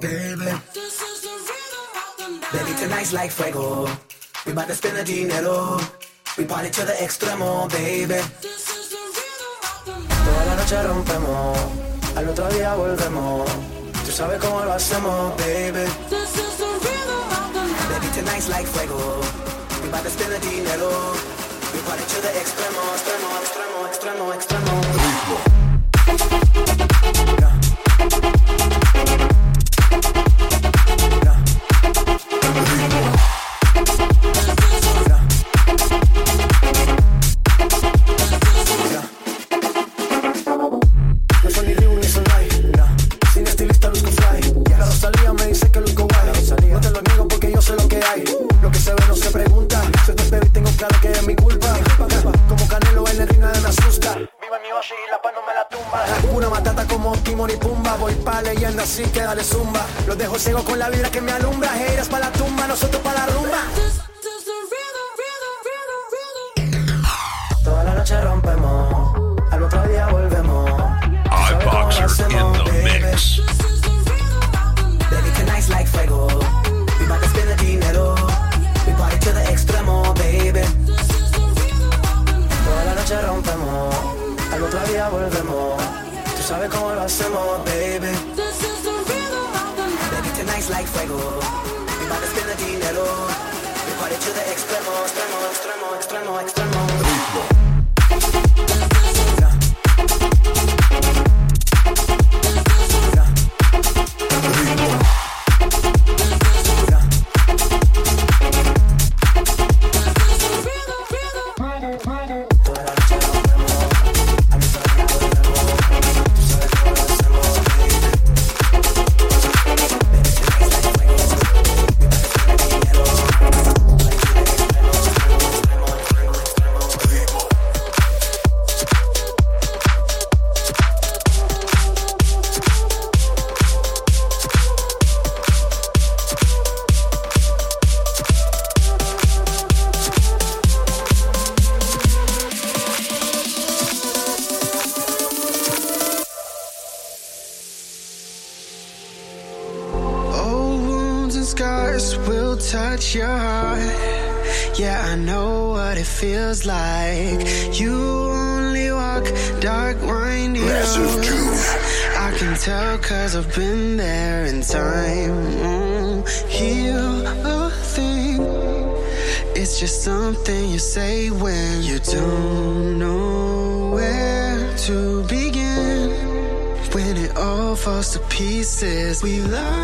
Baby. Tonight's like fuego. We bout to the dinero. We party extremo, baby. Toda la noche rompemos, al otro día volvemos. Tú sabes cómo lo hacemos, baby. Baby, tonight's like fuego. We bout to spend the dinero. We party to the extremo, extremo, extremo, extremo, extremo. We light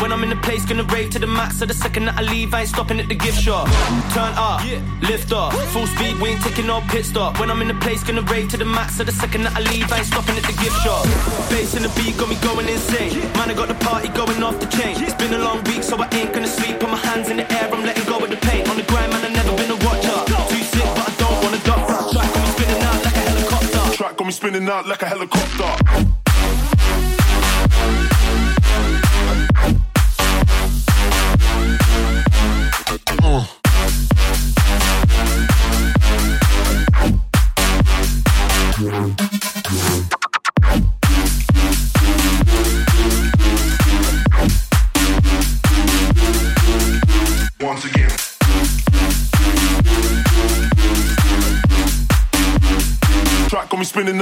When I'm in the place, gonna rave to the max. So the second that I leave, I ain't stopping at the gift shop. Turn up, lift up, full speed, we ain't taking no pit stop. When I'm in the place, gonna rave to the max. So the second that I leave, I ain't stopping at the gift shop. Bass in the beat got me going insane. Man, I got the party going off the chain. It's been a long week, so I ain't gonna sleep. Put my hands in the air, I'm letting go of the pain. On the grind, man, I never been a watcher. Too sick, but I don't wanna duck. Track got me spinning out like a helicopter. Track got me spinning out like a helicopter.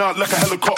Out like a helicopter.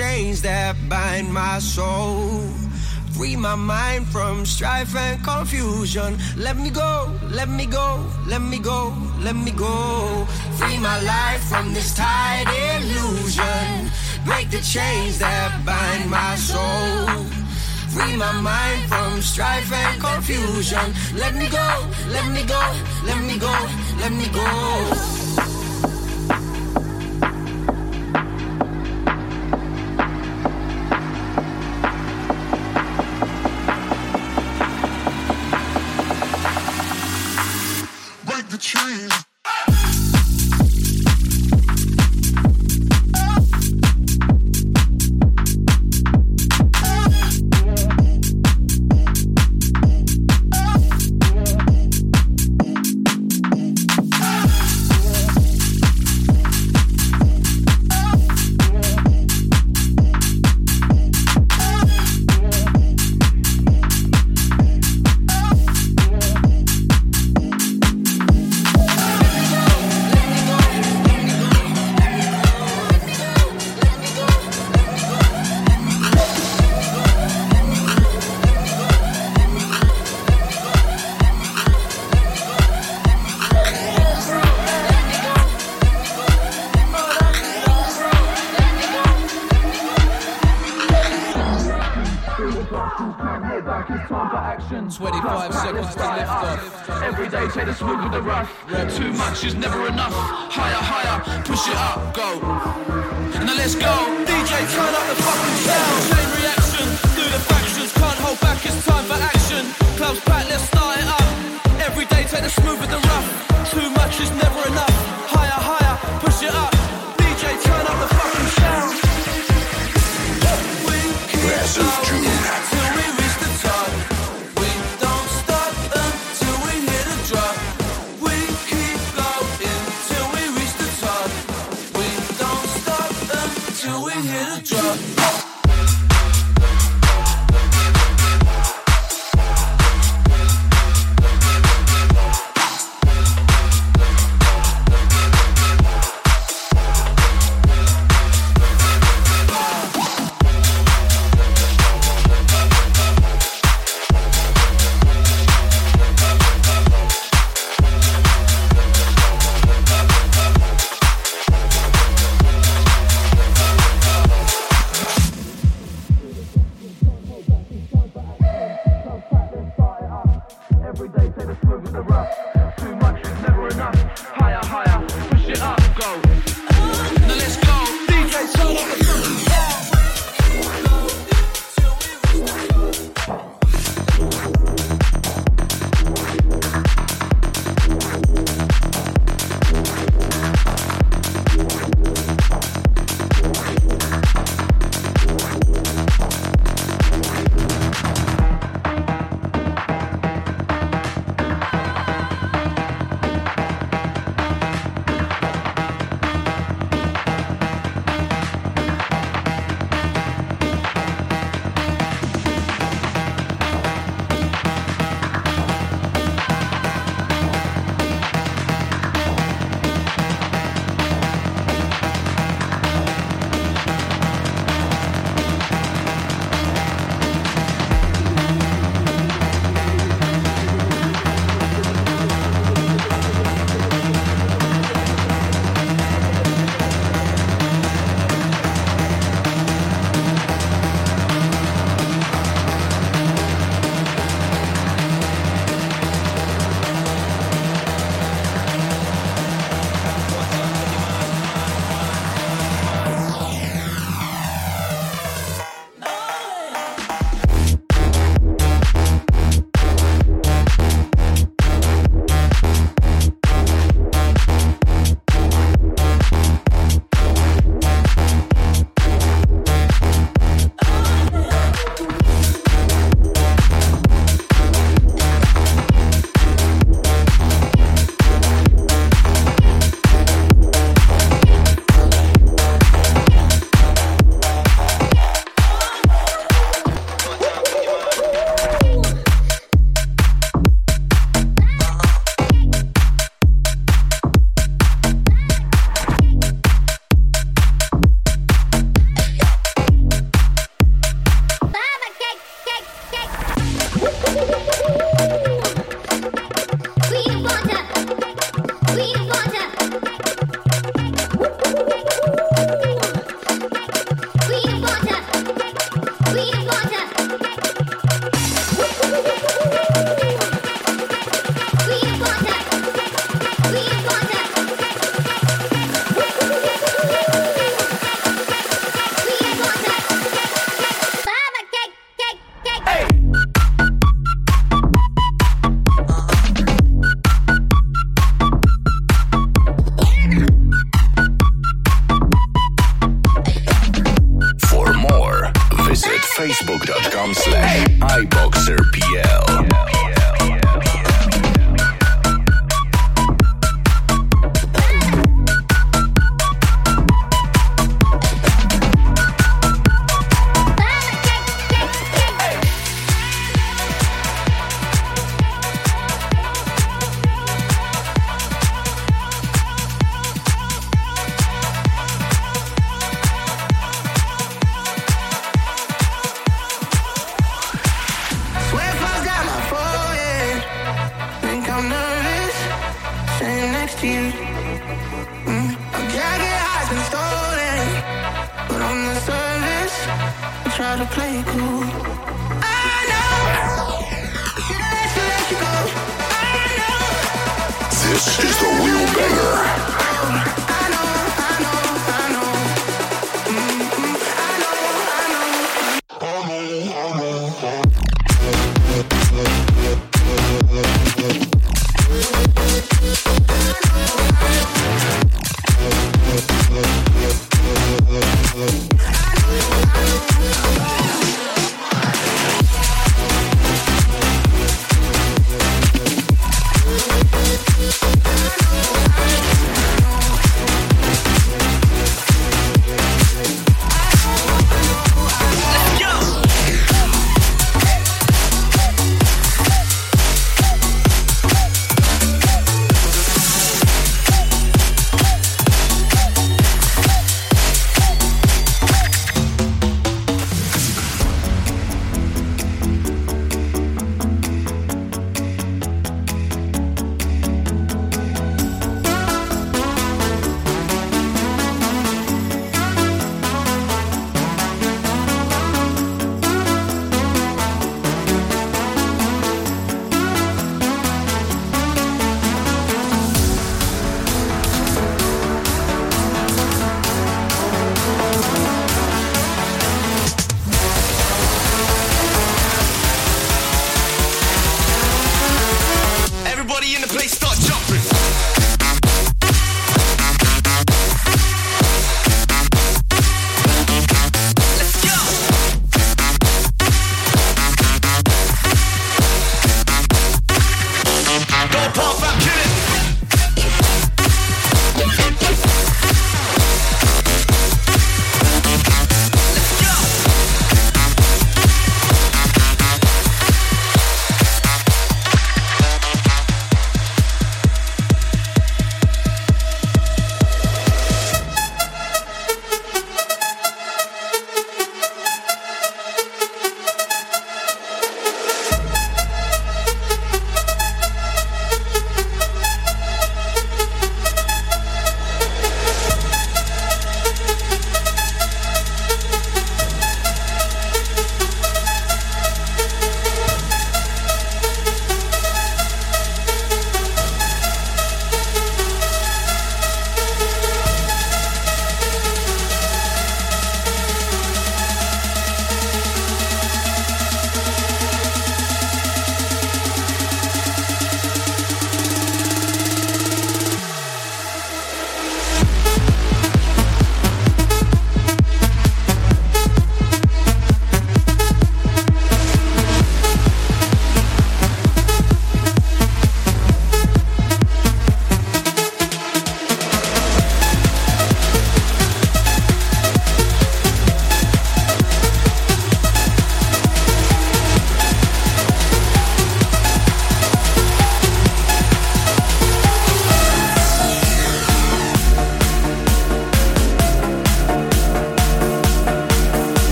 chains that bind my soul. Free my mind from strife and confusion. Let me go, let me go, let me go, let me go. Free my life from this tied illusion. Break the chains that bind my soul. Free my mind from strife and confusion. Let me go, let me go, let me go, let me go.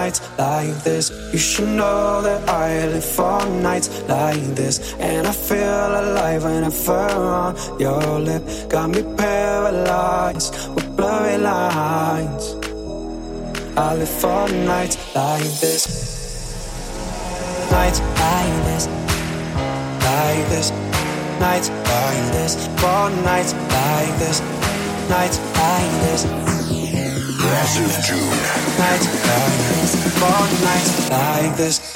nights like this. You should know that I live for nights like this. And I feel alive when I fur on your lip. Got me paralyzed with blurry lines. I live for nights like this. Nights like this. Like this. Nights like this. For nights like this. Nights like this massive June. This, long nights like this.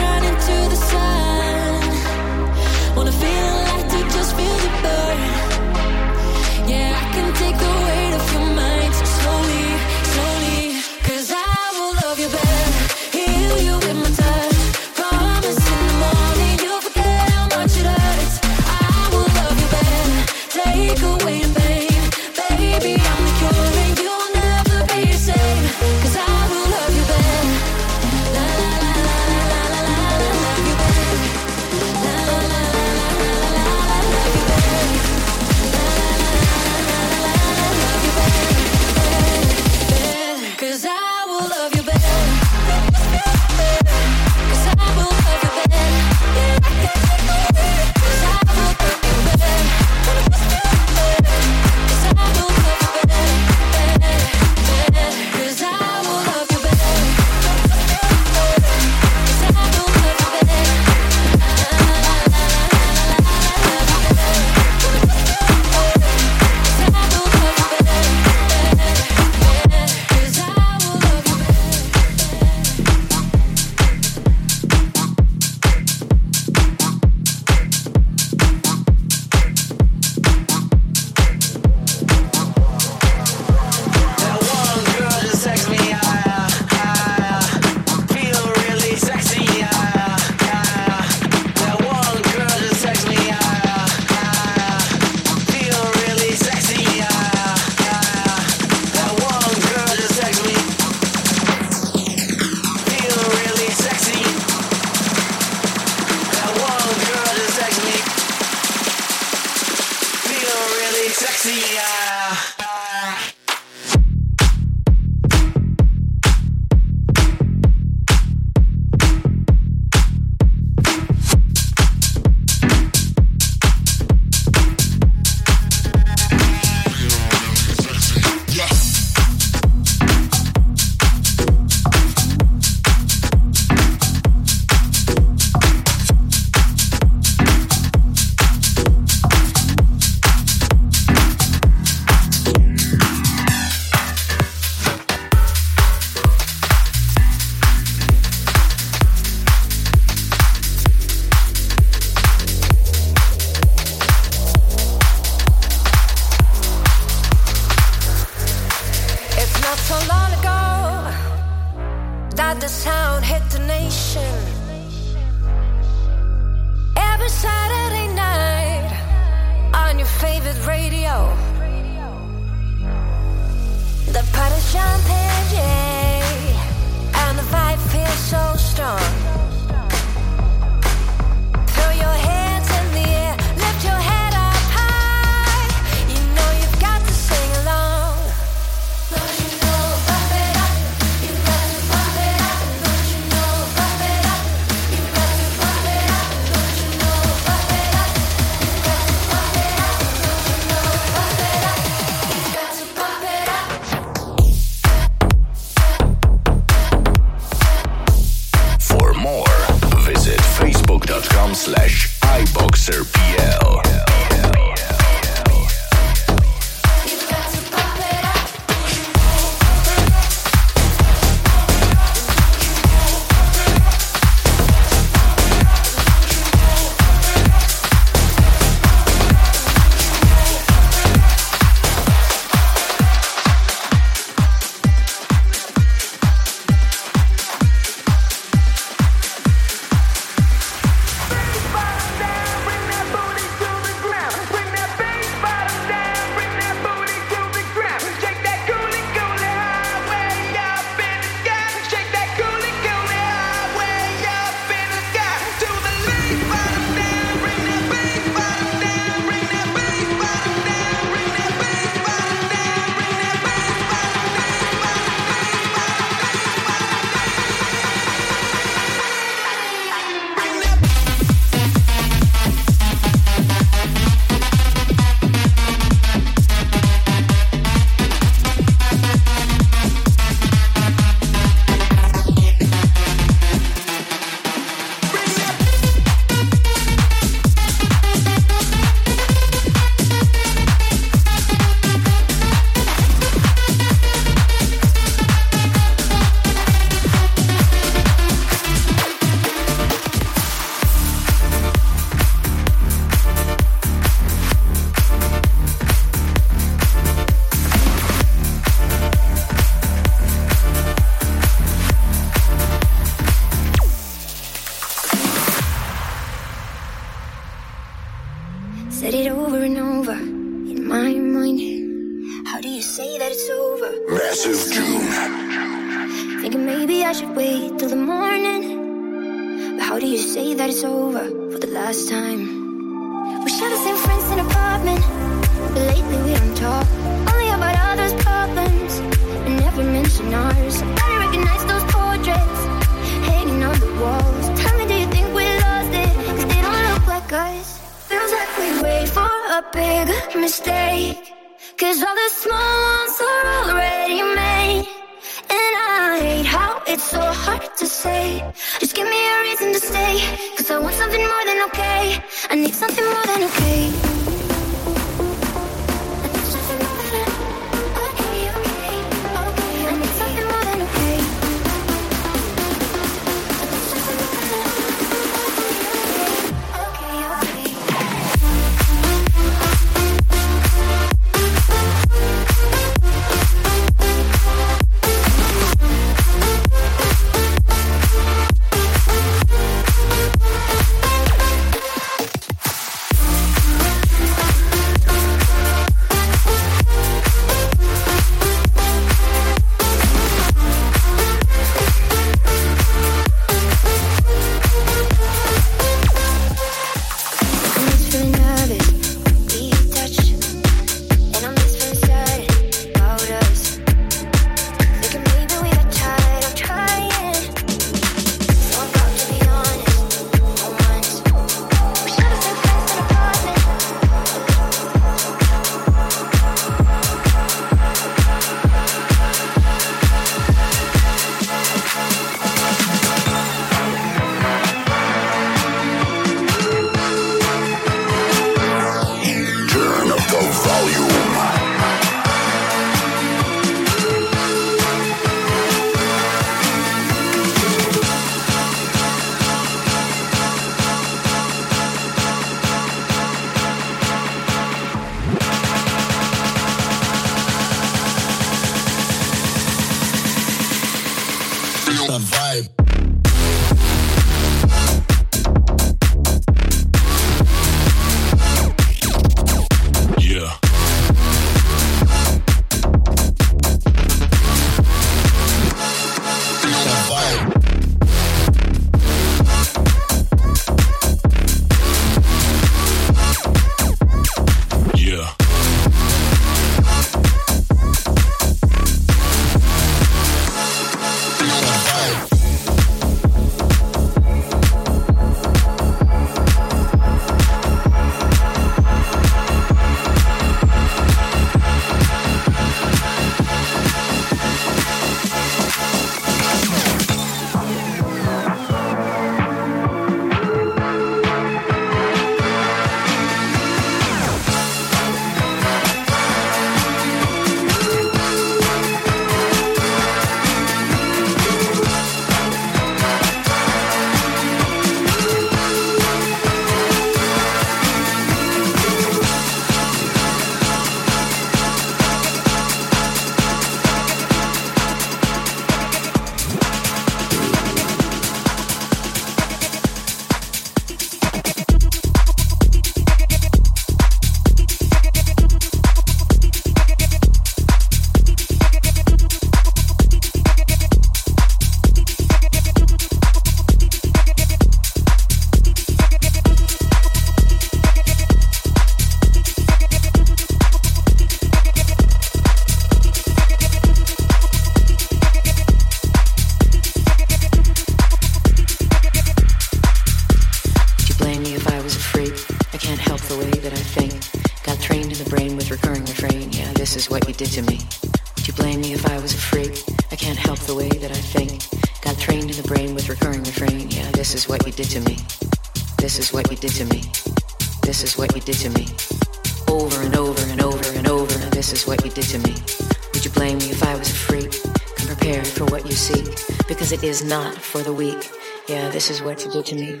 Is not for the weak. Yeah, this is what you did to me.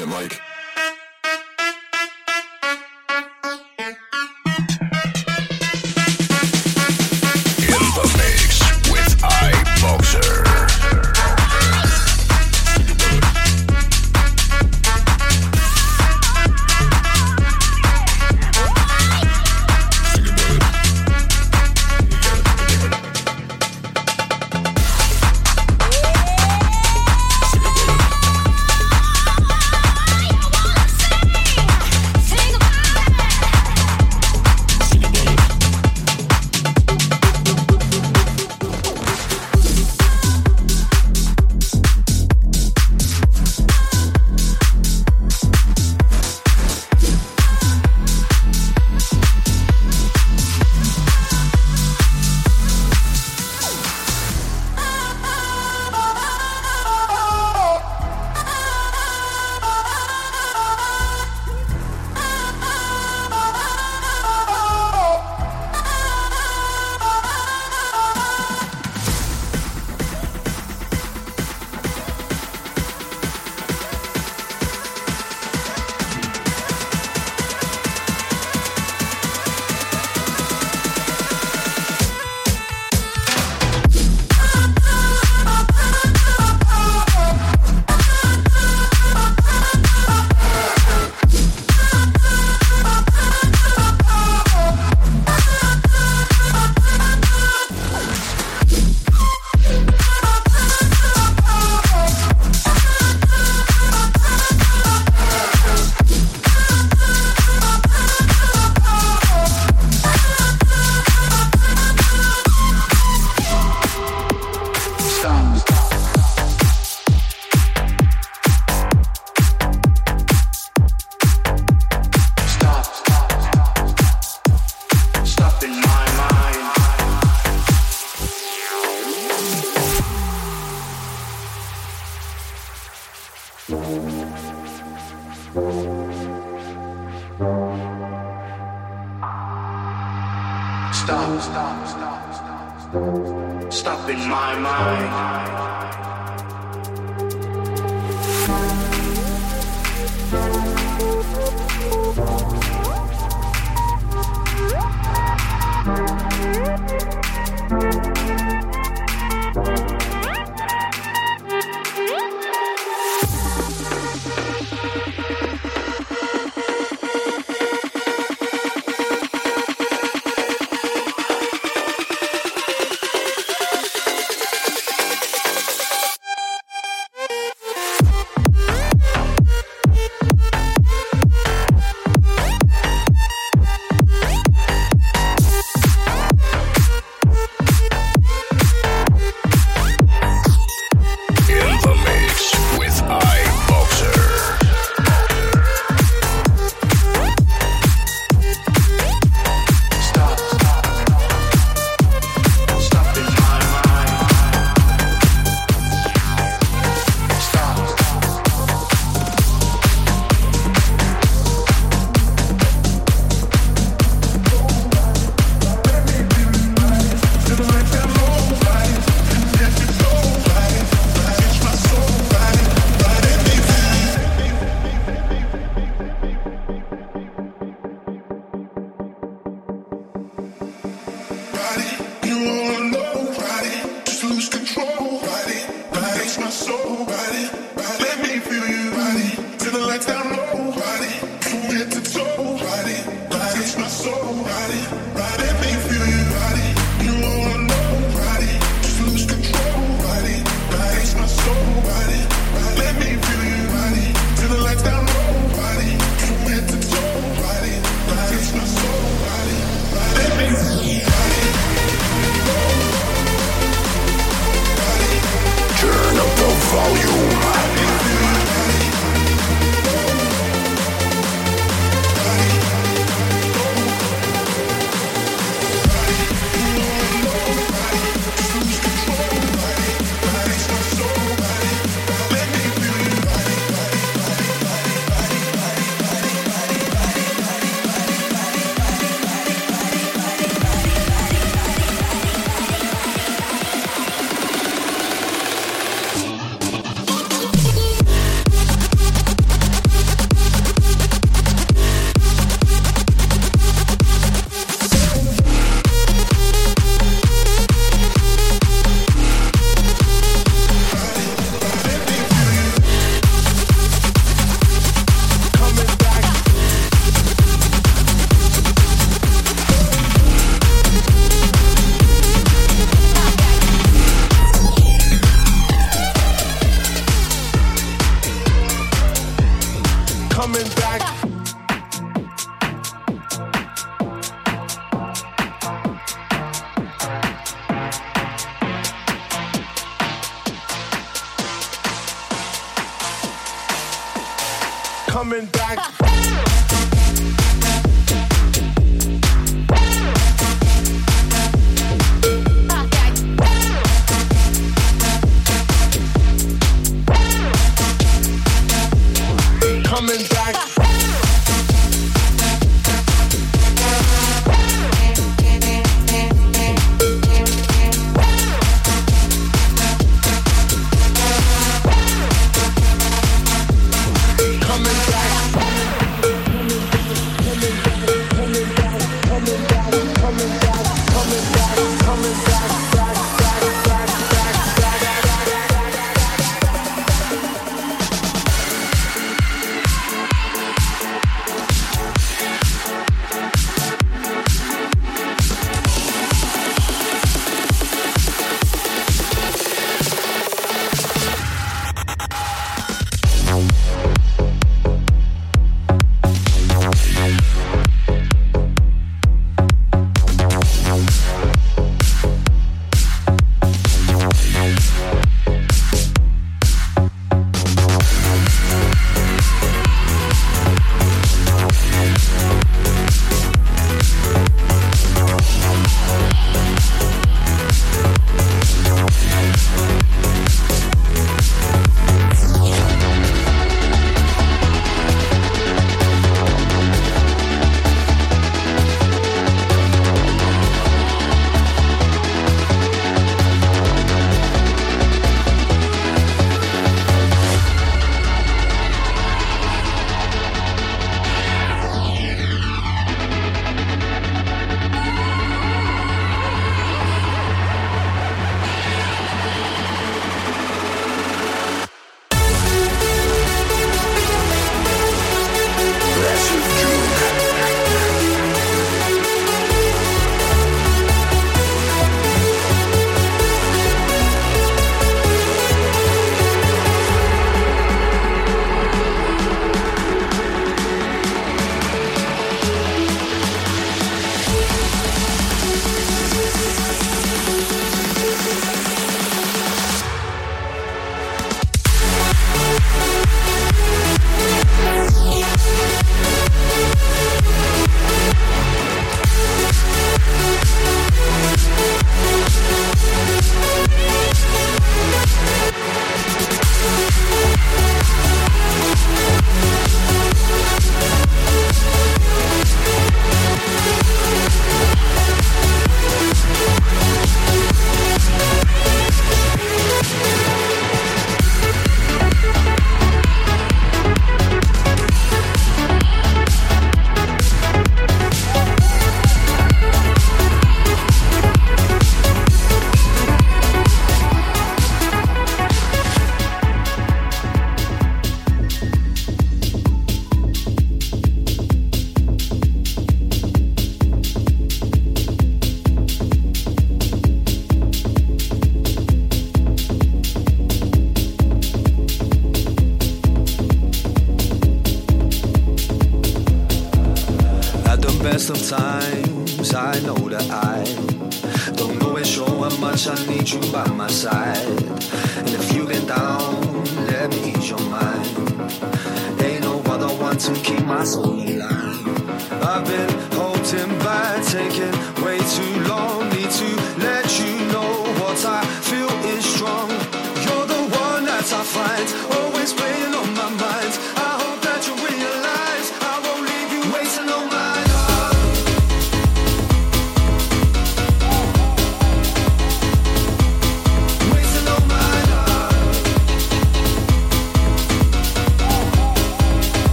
it like.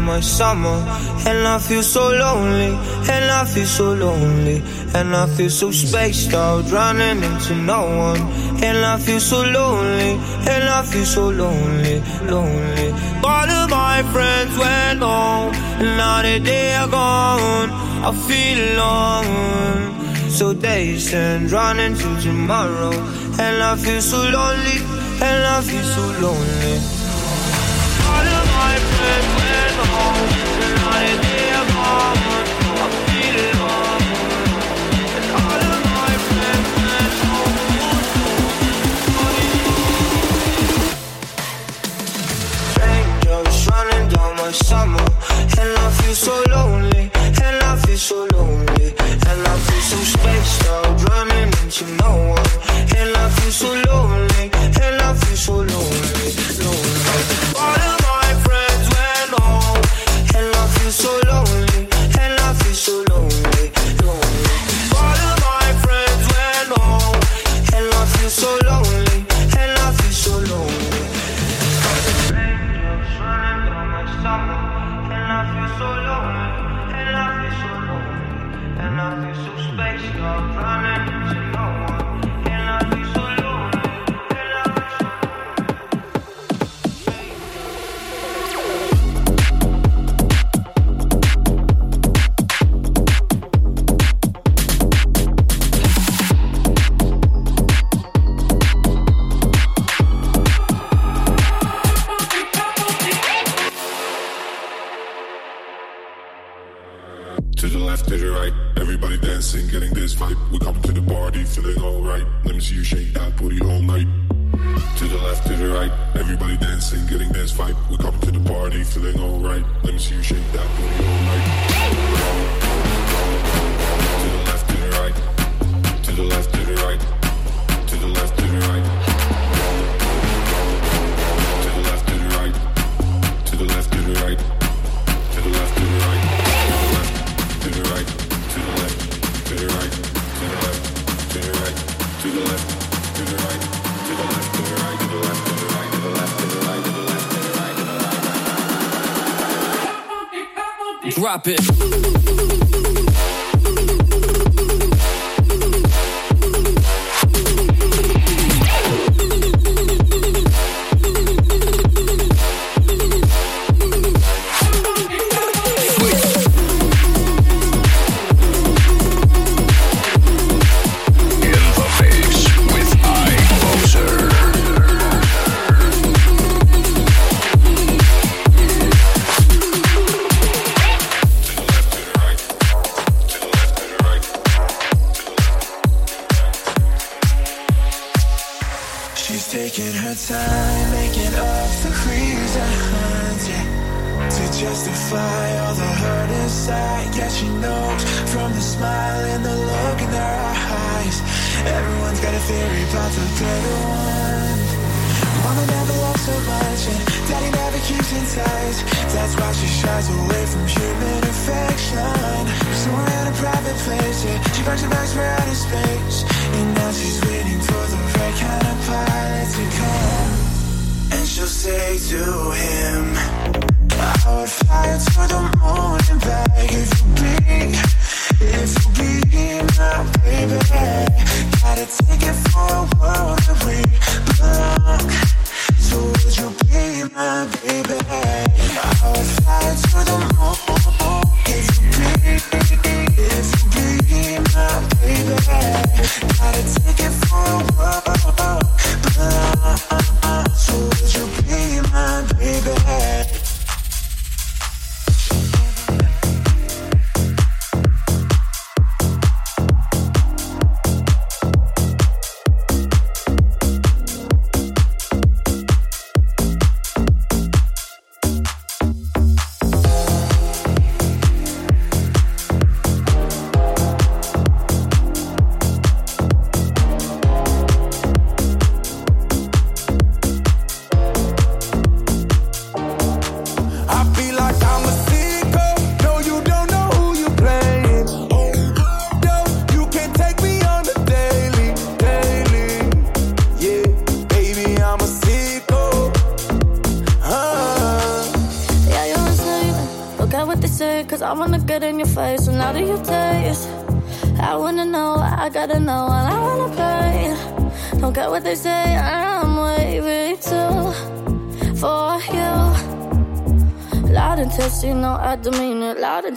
My summer. And I feel so lonely, and I feel so lonely. And I feel so spaced out, running into no one. And I feel so lonely, and I feel so lonely, lonely. All of my friends went home, and now that they are gone, I feel alone. So days and running to tomorrow. And I feel so lonely, and I feel so lonely. this vibe. We come to the party feeling alright. Let me see you shake that booty all night. To the left, to the right, everybody dancing, getting this vibe. We come to the party feeling alright. Let me see you shake that booty all night. To the left, to the right, to the left. drop it.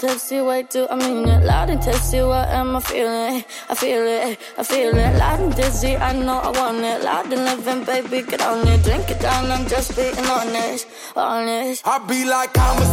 tipsy way too. I mean it. Loud and tipsy, what am I feeling? I feel it, I feel it. Loud and dizzy, I know I want it. Loud and living, baby, get on it. Drink it down, I'm just being honest, honest. I be like, I'm a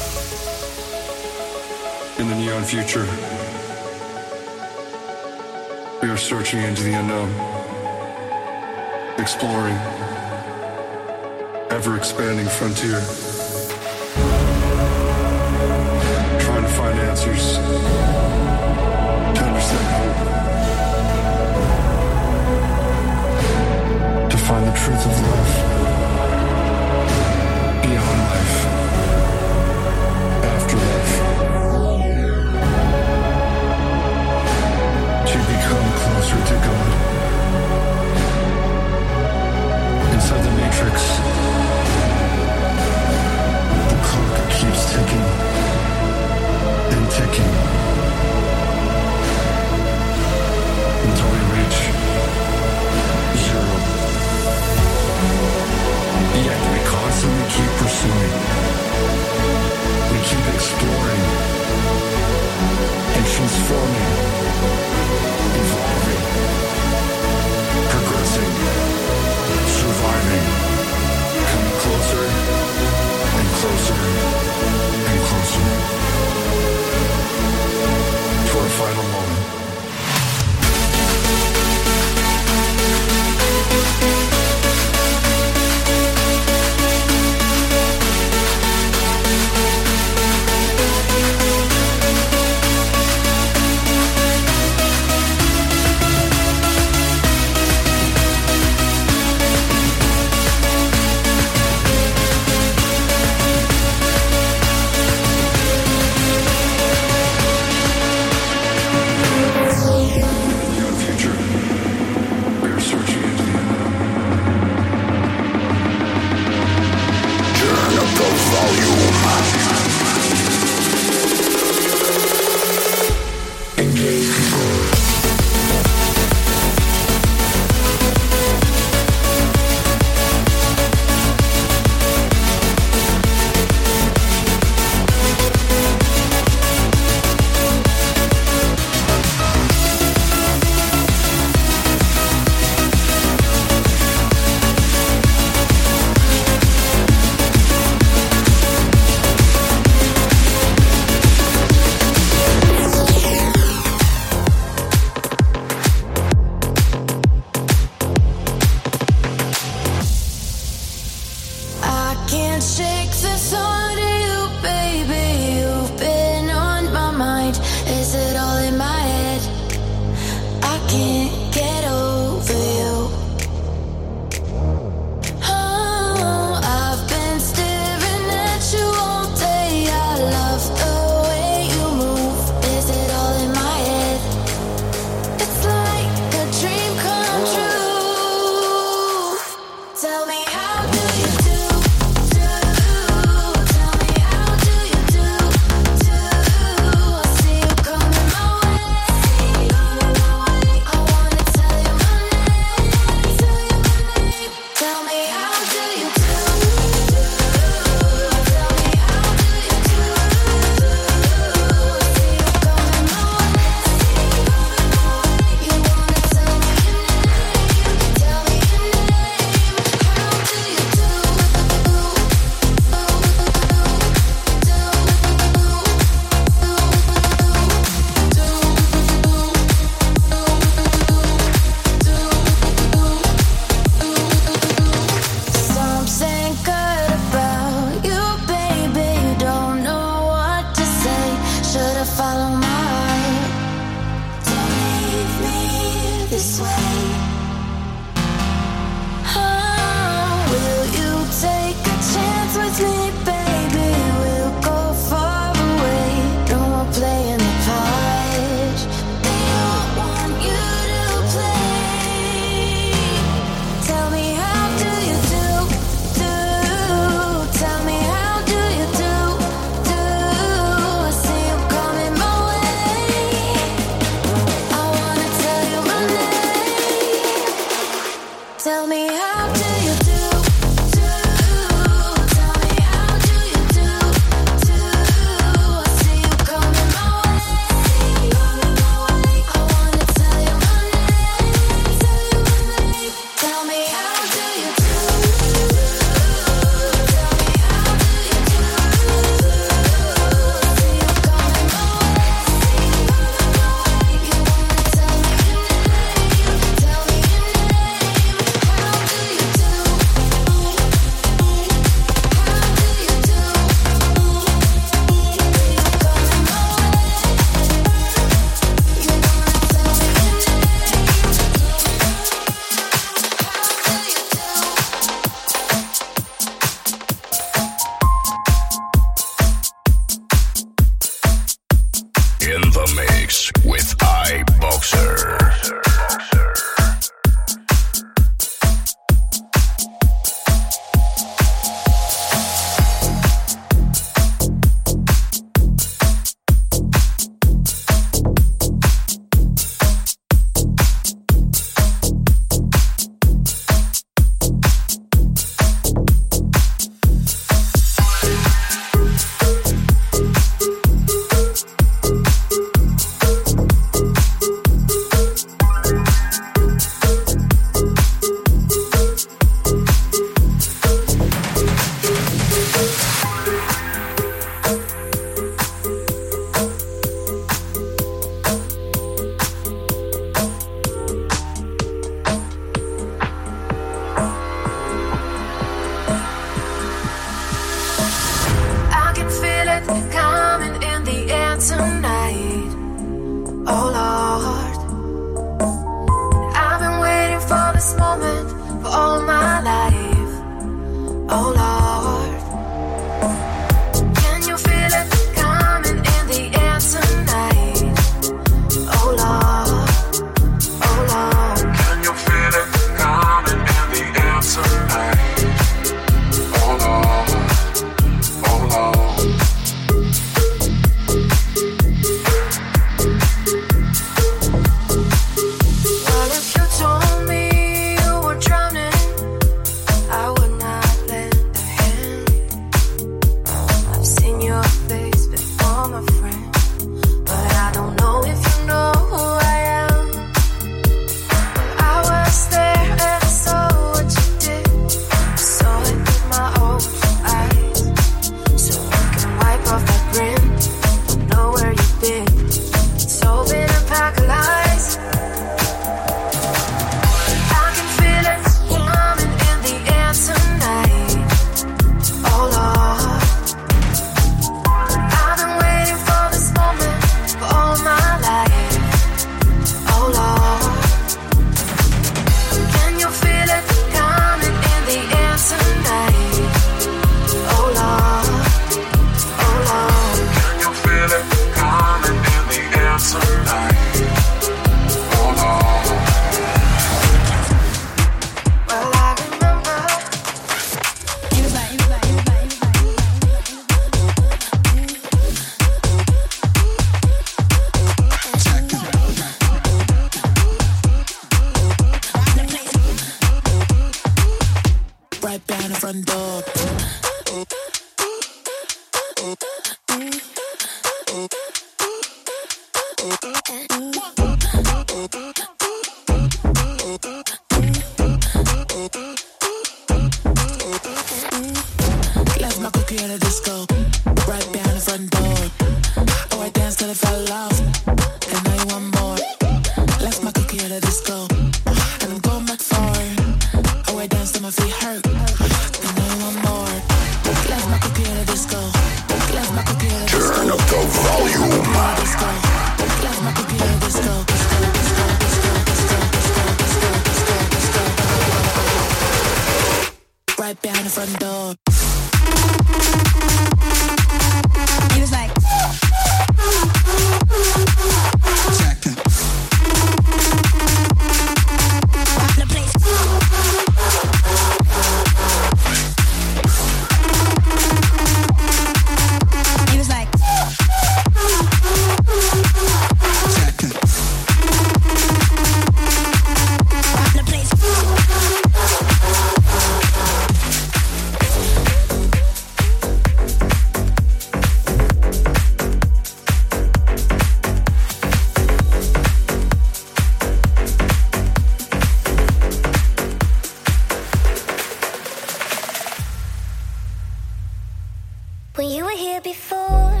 When you were here before,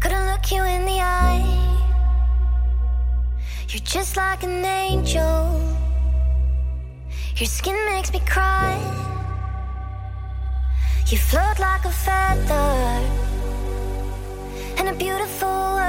couldn't look you in the eye. You're just like an angel. Your skin makes me cry. You float like a feather in a beautiful world.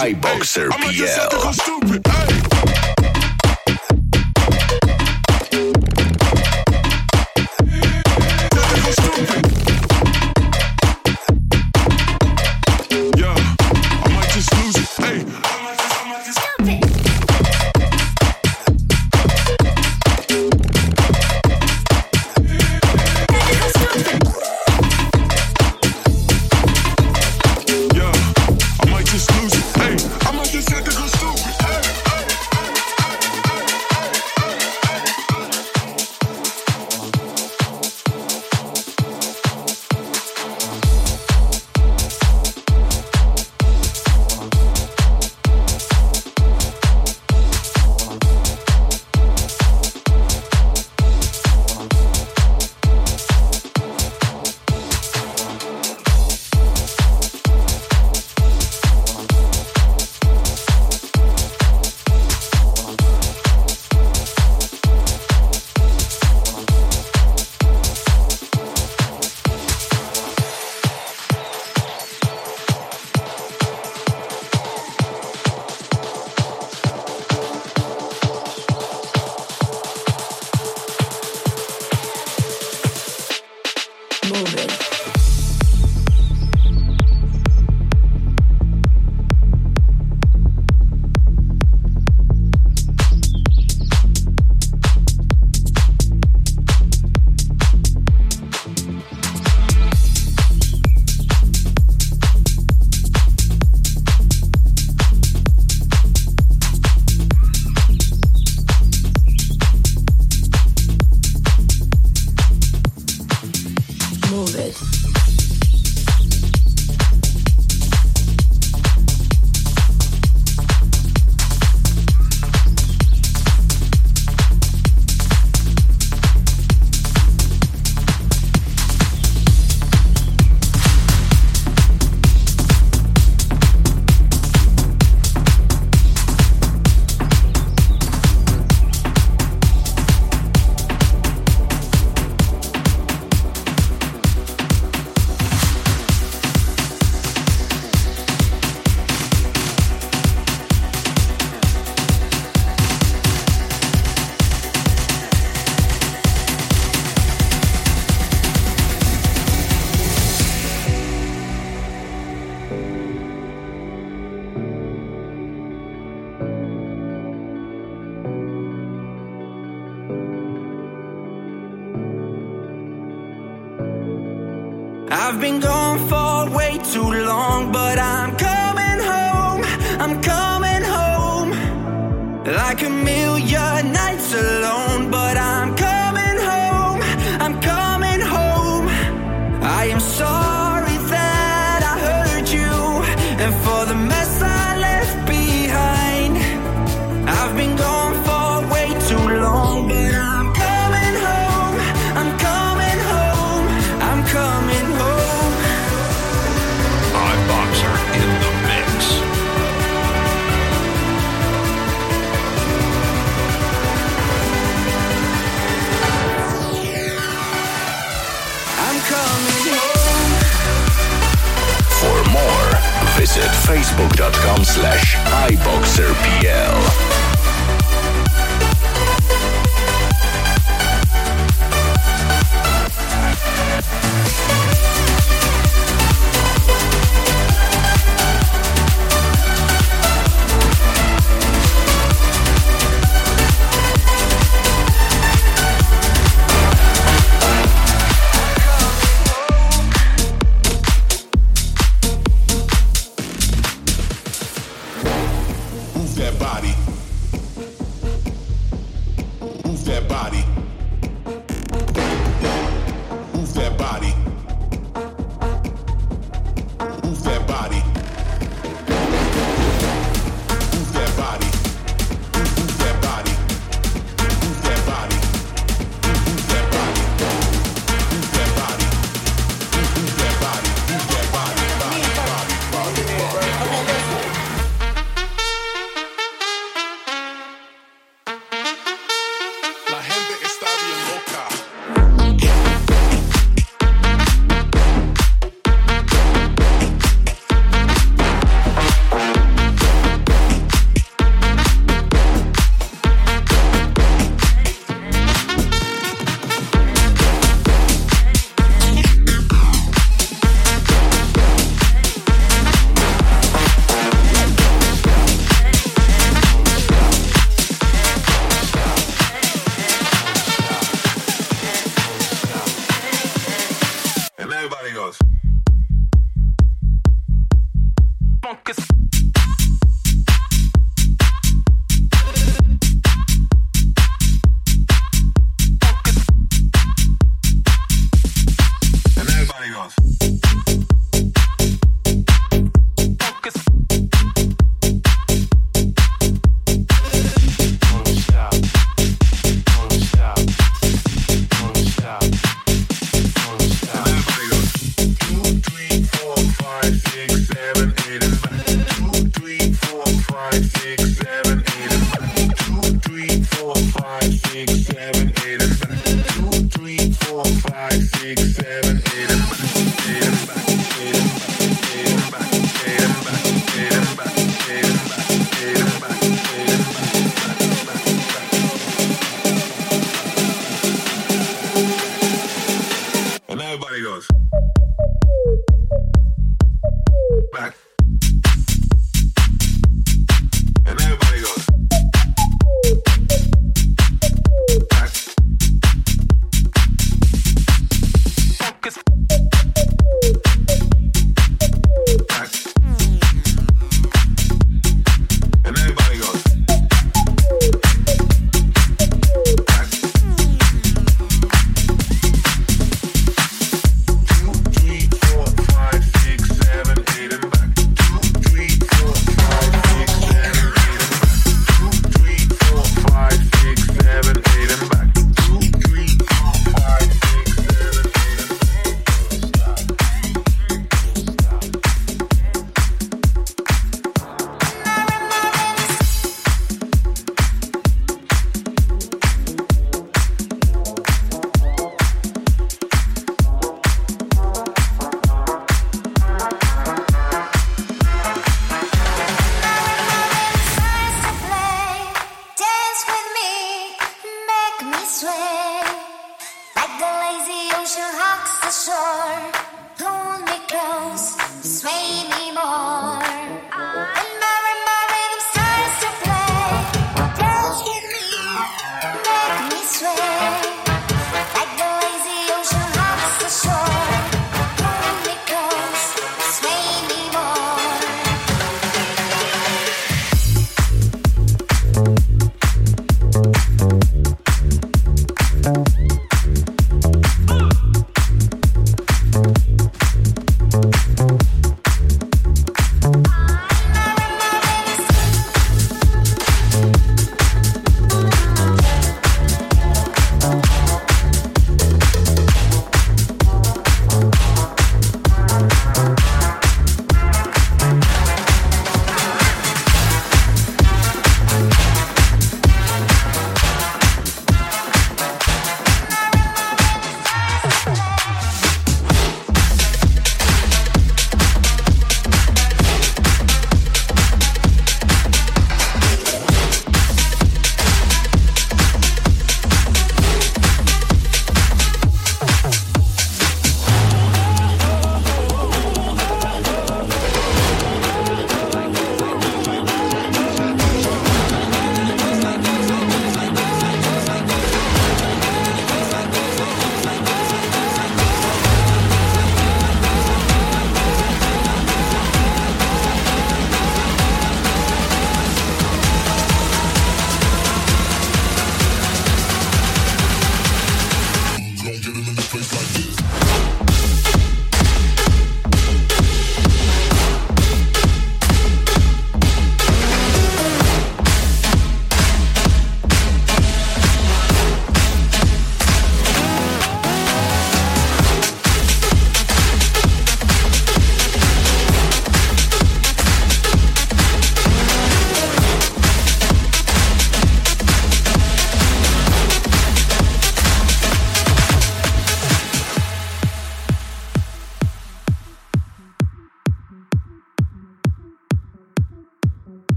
iBoxer hey, PL.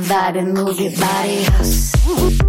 Vibe and move your body.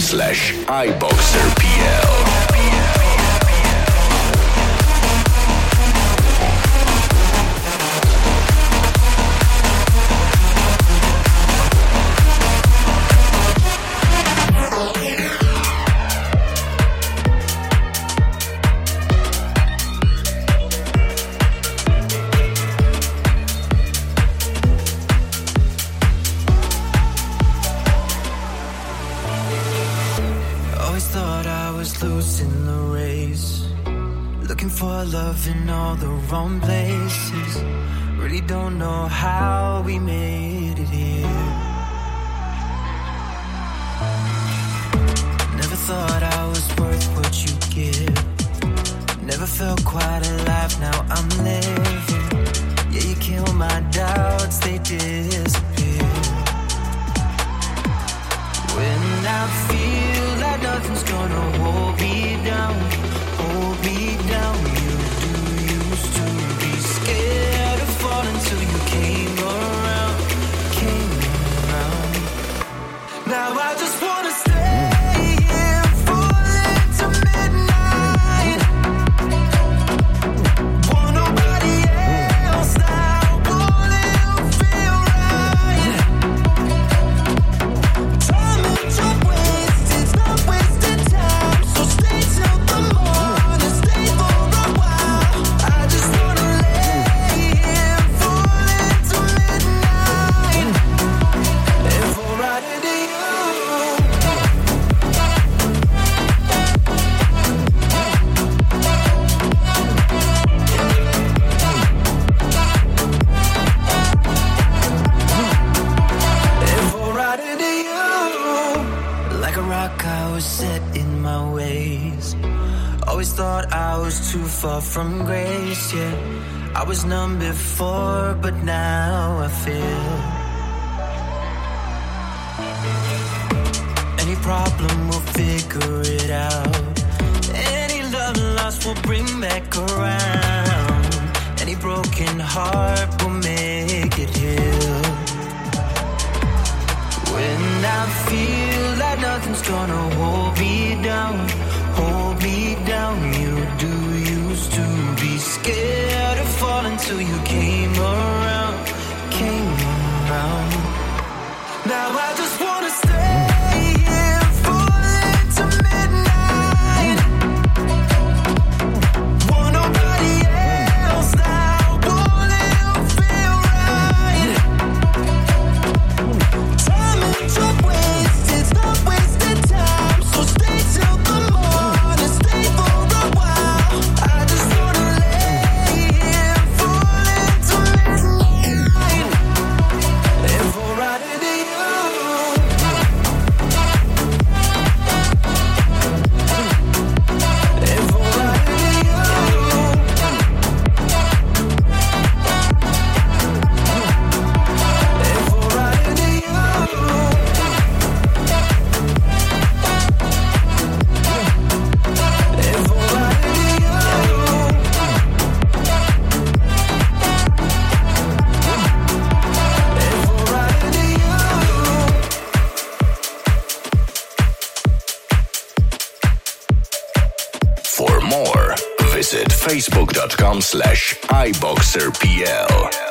Slash iboxerpl. Slash iboxerpl.